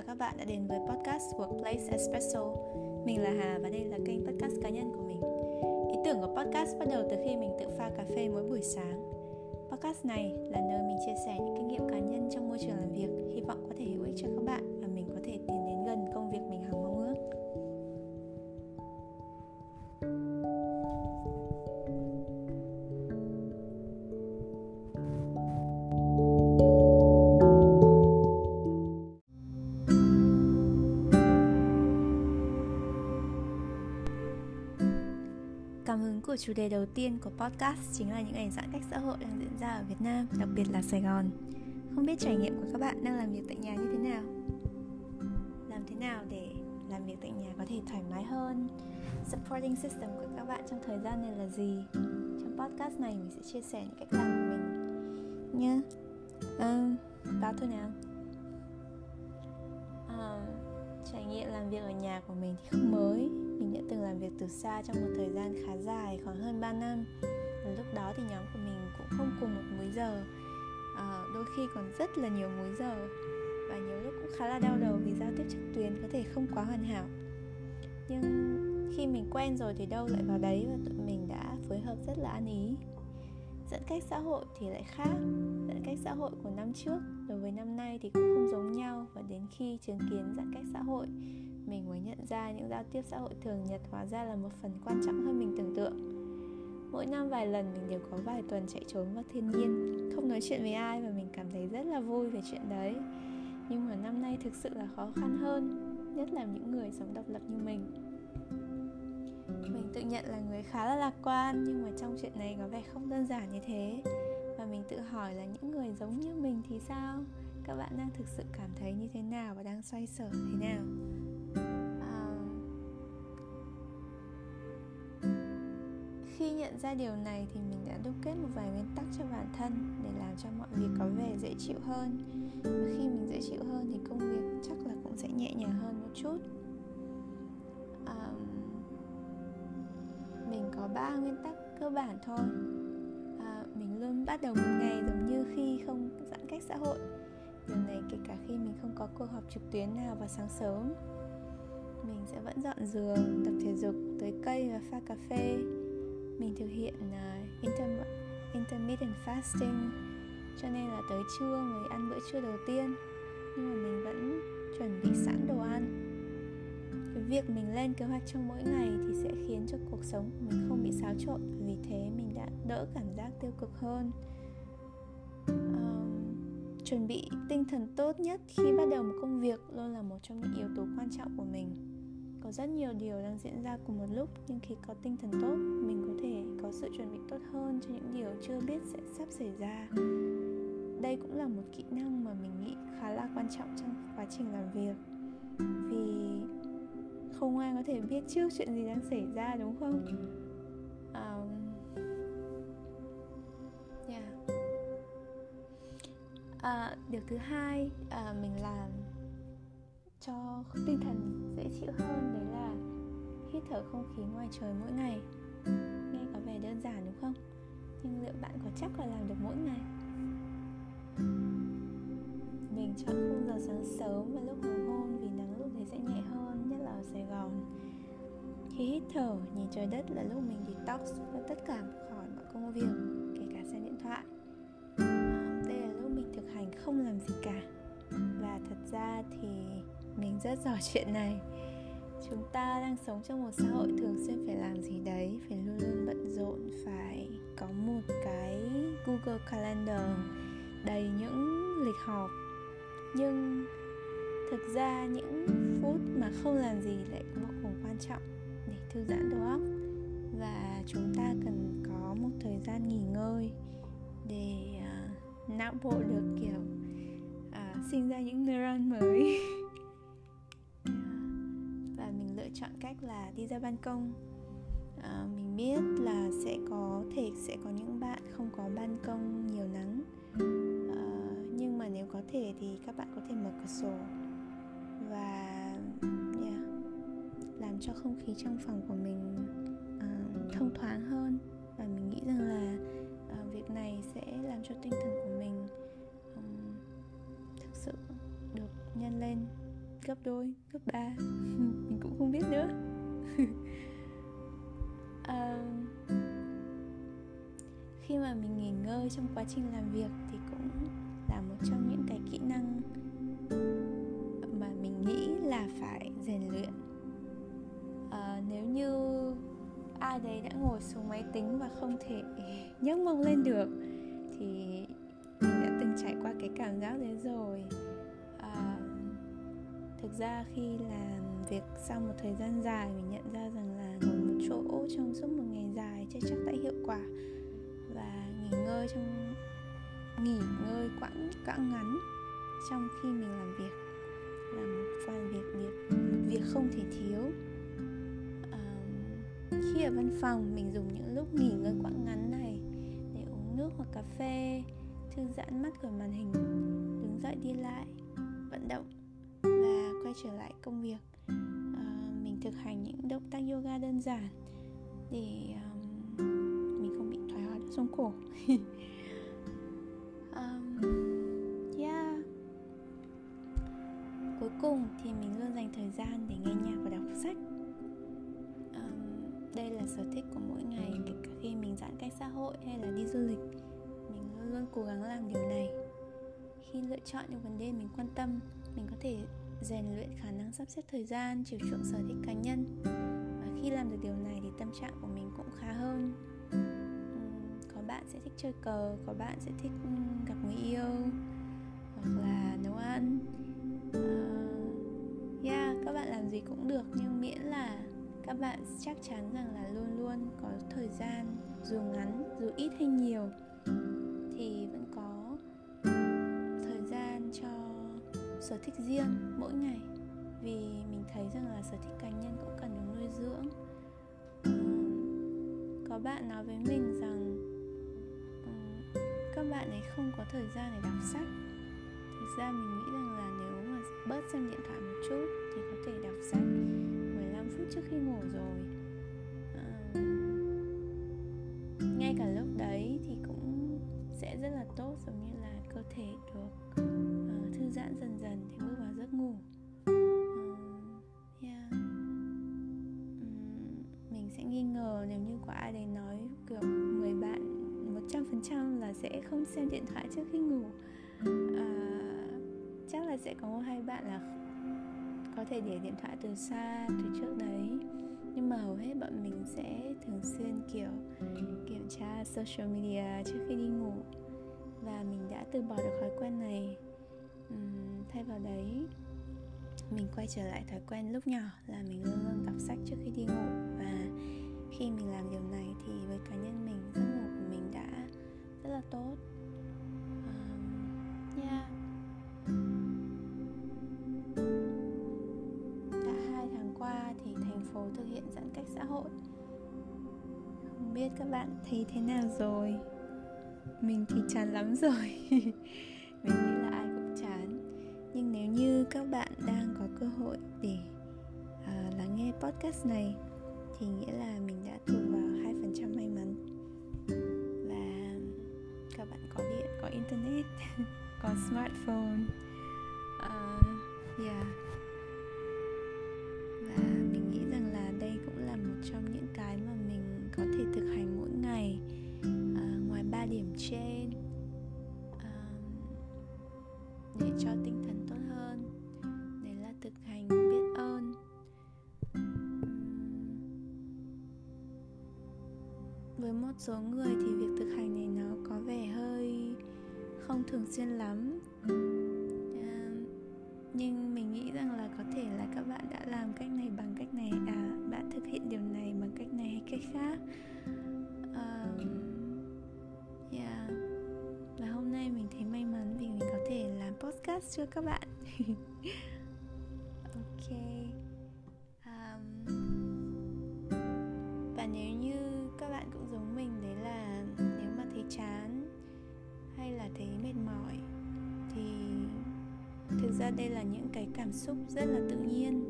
Chào các bạn đã đến với podcast Workplace Espresso. Mình là Hà và đây là kênh podcast cá nhân của mình. Ý tưởng của podcast bắt đầu từ khi mình tự pha cà phê mỗi buổi sáng. Podcast này là nơi mình chia sẻ những kinh nghiệm cá nhân trong môi trường làm việc, hy vọng có thể hữu ích cho các bạn và mình có thể tiến Cảm hứng của chủ đề đầu tiên của podcast chính là những ngày giãn cách xã hội đang diễn ra ở Việt Nam, đặc biệt là Sài Gòn. Không biết trải nghiệm của các bạn đang làm việc tại nhà như thế nào? Làm thế nào để làm việc tại nhà có thể thoải mái hơn? Supporting system của các bạn trong thời gian này là gì? Trong podcast này mình sẽ chia sẻ những cách làm của mình nhé. À, ờ, báo thôi nào. À, trải nghiệm làm việc ở nhà của mình thì không mới mình đã từng làm việc từ xa trong một thời gian khá dài khoảng hơn 3 năm. Và lúc đó thì nhóm của mình cũng không cùng một múi giờ. À, đôi khi còn rất là nhiều múi giờ. Và nhiều lúc cũng khá là đau đầu vì giao tiếp trực tuyến có thể không quá hoàn hảo. Nhưng khi mình quen rồi thì đâu lại vào đấy và tụi mình đã phối hợp rất là ăn ý. Giãn cách xã hội thì lại khác. Giãn cách xã hội của năm trước đối với năm nay thì cũng không giống nhau. Và đến khi chứng kiến giãn cách xã hội mình mới nhận ra những giao tiếp xã hội thường nhật hóa ra là một phần quan trọng hơn mình tưởng tượng. Mỗi năm vài lần mình đều có vài tuần chạy trốn vào thiên nhiên, không nói chuyện với ai và mình cảm thấy rất là vui về chuyện đấy. Nhưng mà năm nay thực sự là khó khăn hơn, nhất là những người sống độc lập như mình. Mình tự nhận là người khá là lạc quan, nhưng mà trong chuyện này có vẻ không đơn giản như thế. Và mình tự hỏi là những người giống như mình thì sao? Các bạn đang thực sự cảm thấy như thế nào và đang xoay sở thế nào? Nhận ra điều này thì mình đã đúc kết một vài nguyên tắc cho bản thân để làm cho mọi việc có vẻ dễ chịu hơn. Và khi mình dễ chịu hơn thì công việc chắc là cũng sẽ nhẹ nhàng hơn một chút. Um, mình có ba nguyên tắc cơ bản thôi. À, mình luôn bắt đầu một ngày giống như khi không giãn cách xã hội. Điều này kể cả khi mình không có cuộc họp trực tuyến nào vào sáng sớm. Mình sẽ vẫn dọn giường tập thể dục tưới cây và pha cà phê mình thực hiện à, uh, inter- intermittent fasting. Cho nên là tới trưa mới ăn bữa trưa đầu tiên. Nhưng mà mình vẫn chuẩn bị sẵn đồ ăn. Cái việc mình lên kế hoạch trong mỗi ngày thì sẽ khiến cho cuộc sống của mình không bị xáo trộn. Vì thế mình đã đỡ cảm giác tiêu cực hơn. Um, chuẩn bị tinh thần tốt nhất khi bắt đầu một công việc luôn là một trong những yếu tố quan trọng của mình có rất nhiều điều đang diễn ra cùng một lúc nhưng khi có tinh thần tốt mình có thể có sự chuẩn bị tốt hơn cho những điều chưa biết sẽ sắp xảy ra. Đây cũng là một kỹ năng mà mình nghĩ khá là quan trọng trong quá trình làm việc. Vì không ai có thể biết trước chuyện gì đang xảy ra đúng không? Um, yeah. à, điều thứ hai à, mình làm cho tinh thần dễ chịu hơn đấy là hít thở không khí ngoài trời mỗi ngày. Nghe có vẻ đơn giản đúng không? Nhưng liệu bạn có chắc là làm được mỗi ngày? Mình chọn khung giờ sáng sớm và lúc hoàng hôn vì nắng lúc đấy sẽ nhẹ hơn nhất là ở sài gòn. Khi hít thở nhìn trời đất là lúc mình detox và tất cả khỏi mọi công việc kể cả xem điện thoại. À, đây là lúc mình thực hành không làm gì cả. Và thật ra thì mình rất giỏi chuyện này. Chúng ta đang sống trong một xã hội thường xuyên phải làm gì đấy phải luôn luôn bận rộn phải có một cái google calendar đầy những lịch họp. Nhưng thực ra những phút mà không làm gì lại vô cùng quan trọng để thư giãn đầu óc. Và chúng ta cần có một thời gian nghỉ ngơi để uh, não bộ được kiểu uh, sinh ra những neuron mới. lựa chọn cách là đi ra ban công. À, mình biết là sẽ có thể sẽ có những bạn không có ban công nhiều nắng à, nhưng mà nếu có thể thì các bạn có thể mở cửa sổ và yeah, làm cho không khí trong phòng của mình uh, thông thoáng hơn. Và mình nghĩ rằng là uh, việc này sẽ làm cho tinh thần của mình um, thực sự được nhân lên gấp đôi gấp ba. mình không biết nữa. À, khi mà mình nghỉ ngơi trong quá trình làm việc thì cũng là một trong những cái kỹ năng mà mình nghĩ là phải rèn luyện. À, nếu như ai đấy đã ngồi xuống máy tính và không thể nhấc mông lên được thì mình đã từng trải qua cái cảm giác đấy rồi thực ra khi làm việc sau một thời gian dài, mình nhận ra rằng là ngồi một chỗ trong suốt một ngày dài chưa chắc đã hiệu quả. Và nghỉ ngơi trong, nghỉ ngơi quãng quãng ngắn trong khi mình làm việc là một phần việc việc việc không thể thiếu. Khi ở văn phòng, mình dùng những lúc nghỉ ngơi quãng ngắn này để uống nước hoặc cà phê, thư giãn mắt khỏi màn hình, đứng dậy đi lại, vận động quay trở lại công việc. À, mình thực hành những động tác yoga đơn giản để um, mình không bị thoái hóa đốt sống cổ um, yeah. Cuối cùng thì mình luôn dành thời gian để nghe nhạc và đọc sách. Đây là sở thích của mỗi ngày kể cả khi mình giãn cách xã hội hay là đi du lịch. Mình luôn luôn cố gắng làm điều này. Khi lựa chọn những vấn đề mình quan tâm mình có thể rèn luyện khả năng sắp xếp thời gian chiều chuộng sở thích cá nhân. Và khi làm được điều này thì tâm trạng của mình cũng khá hơn. Có bạn sẽ thích chơi cờ có bạn sẽ thích gặp người yêu hoặc là nấu ăn. Uh, yeah các bạn làm gì cũng được nhưng miễn là các bạn chắc chắn rằng là luôn luôn có thời gian dù ngắn dù ít hay nhiều. Sở thích riêng mỗi ngày. Vì mình thấy rằng là sở thích cá nhân cũng cần được nuôi dưỡng. Ờ, có bạn nói với mình rằng ừ, các bạn ấy không có thời gian để đọc sách. Thực ra mình nghĩ rằng là nếu mà bớt xem điện thoại một chút thì có thể đọc sách phút trước khi ngủ rồi. À, ngay cả lúc đấy thì cũng sẽ rất là tốt giống như là cơ thể được thư giãn dần dần thì bước vào giấc ngủ. Uh, yeah. um, mình sẽ nghi ngờ nếu như có ai đấy nói kiểu 10 bạn một trăm phần trăm là sẽ không xem điện thoại trước khi ngủ. Uh, chắc là sẽ có một hai bạn là có thể để điện thoại từ xa từ trước đấy. Nhưng mà hầu hết bọn mình sẽ thường xuyên kiểu kiểm tra social media trước khi đi ngủ. Và mình đã từ bỏ được thói quen này uhm, thay vào đấy mình quay trở lại thói quen lúc nhỏ là mình luôn luôn đọc sách trước khi đi ngủ. Và khi mình làm điều này thì với cá nhân mình giấc ngủ của mình đã rất là tốt. Um, yeah. Phố thực hiện giãn cách xã hội. Không biết các bạn thấy thế nào rồi? Mình thì chán lắm rồi. podcast này thì nghĩa là mình đã thuộc vào hai phần trăm may mắn. Và các bạn có điện có internet có smartphone. Uh, yeah. Một số người thì việc thực hành này nó có vẻ hơi không thường xuyên lắm. Ờ, nhưng mình nghĩ rằng là có thể là các bạn đã làm cách này bằng cách này. À bạn thực hiện điều này bằng cách này hay cách khác. Ờ, Và hôm nay mình thấy may mắn vì mình có thể làm podcast cho các bạn. Ok. Ra đây là những cái cảm xúc rất là tự nhiên.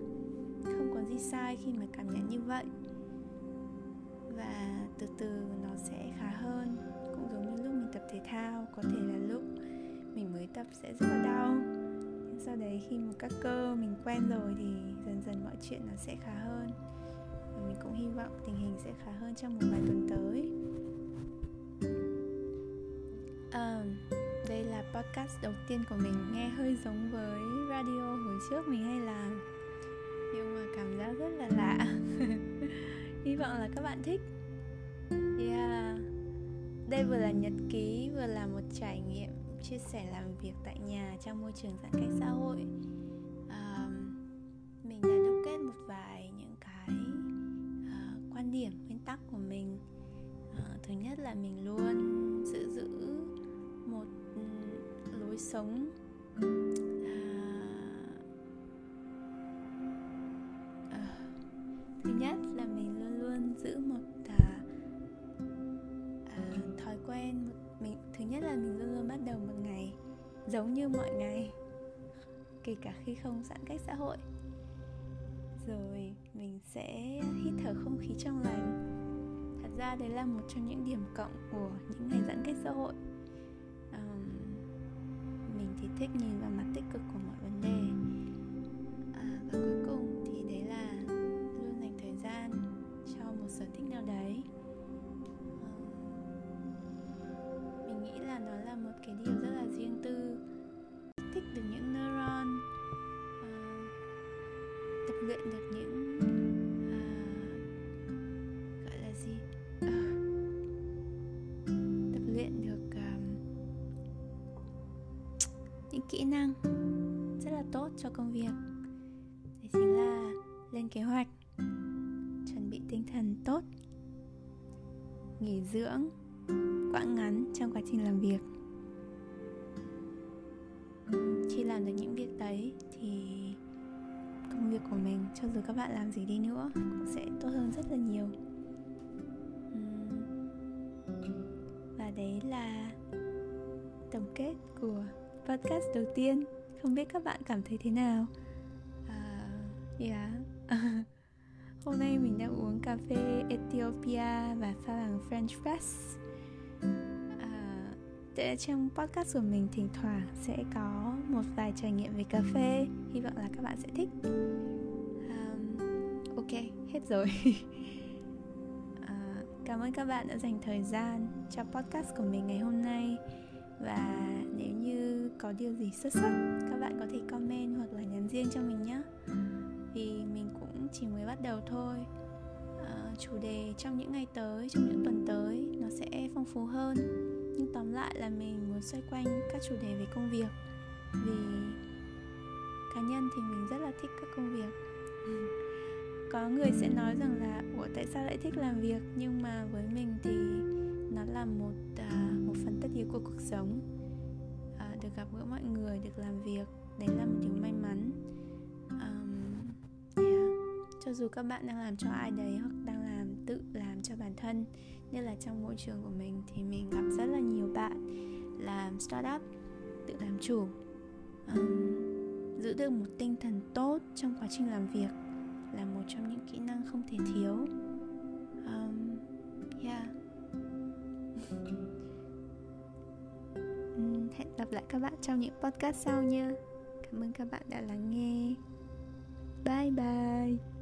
Không có gì sai khi mà cảm nhận như vậy. Và từ từ nó sẽ khá hơn, cũng giống như lúc mình tập thể thao, có thể là lúc mình mới tập sẽ rất là đau. Nhưng sau đấy khi một các cơ mình quen rồi thì dần dần mọi chuyện nó sẽ khá hơn. Và mình cũng hy vọng tình hình sẽ khá hơn trong một vài tuần tới. Podcast đầu tiên của mình nghe hơi giống với radio hồi trước mình hay làm. Nhưng mà cảm giác rất là lạ. Hy vọng là các bạn thích. Yeah. Đây vừa là nhật ký vừa là một trải nghiệm chia sẻ làm việc tại nhà trong môi trường giãn cách xã hội. À, mình đã đúc kết một vài những cái uh, quan điểm nguyên tắc của mình. Uh, thứ nhất là mình luôn giữ giữ lối sống. À, à, thứ nhất là mình luôn luôn giữ một uh, uh, thói quen một mình thứ nhất là mình luôn luôn bắt đầu một ngày giống như mọi ngày kể cả khi không giãn cách xã hội. Rồi mình sẽ hít thở không khí trong lành. Thật ra đấy là một trong những điểm cộng của những ngày giãn cách xã hội thì thích nhìn vào mặt tích cực của mọi những kỹ năng rất là tốt cho công việc. Đấy chính là lên kế hoạch, chuẩn bị tinh thần tốt, nghỉ dưỡng, quãng ngắn trong quá trình làm việc. Khi làm được những việc đấy thì công việc của mình, cho dù các bạn làm gì đi nữa, cũng sẽ tốt hơn rất là nhiều. Và đấy là tổng kết của podcast đầu tiên. Không biết các bạn cảm thấy thế nào? Uh, yeah. Hôm nay mình đang uống cà phê Ethiopia và pha bằng French press. À, trong podcast của mình thỉnh thoảng sẽ có một vài trải nghiệm về cà phê. Hy vọng là các bạn sẽ thích. Um, ok hết rồi. À, cảm ơn các bạn đã dành thời gian cho podcast của mình ngày hôm nay. Và nếu như có điều gì xuất sắc các bạn có thể comment hoặc là nhắn riêng cho mình nhé vì mình cũng chỉ mới bắt đầu thôi. À, chủ đề trong những ngày tới trong những tuần tới nó sẽ phong phú hơn. Nhưng tóm lại là mình muốn xoay quanh các chủ đề về công việc. Vì cá nhân thì mình rất là thích các công việc. Có người sẽ nói rằng là ủa tại sao lại thích làm việc? Nhưng mà với mình thì nó là một à, một phần tất yếu của cuộc sống được gặp gỡ mọi người được làm việc. Đấy là một điều may mắn. Um, yeah. cho dù các bạn đang làm cho ai đấy hoặc đang làm tự làm cho bản thân như là trong môi trường của mình thì mình gặp rất là nhiều bạn làm startup tự làm chủ. Um, giữ được một tinh thần tốt trong quá trình làm việc là một trong những kỹ năng không thể thiếu. Um, yeah. Gặp lại các bạn trong những podcast sau nha. Cảm ơn các bạn đã lắng nghe. Bye bye.